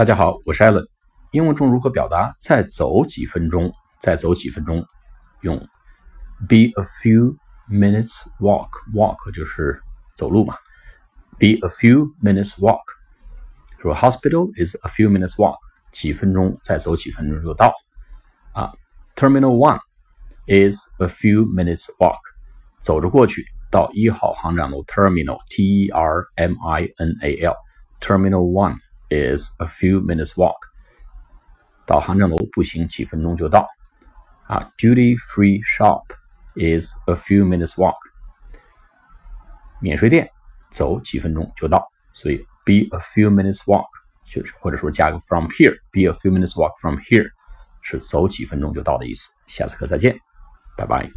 大家好，我是艾伦。英文中如何表达再走几分钟？再走几分钟，用 be a few minutes walk。walk 就是走路嘛。be a few minutes walk。说 hospital is a few minutes walk。几分钟，再走几分钟就到。啊，Terminal One is a few minutes walk。走着过去到一号航站楼 Terminal T E R M I N A L Terminal One。 is a few minutes walk。到航站楼步行几分钟就到。啊，duty free shop is a few minutes walk。免税店走几分钟就到，所以 be a few minutes walk 就是或者说加个 from here，be a few minutes walk from here 是走几分钟就到的意思。下次课再见，拜拜。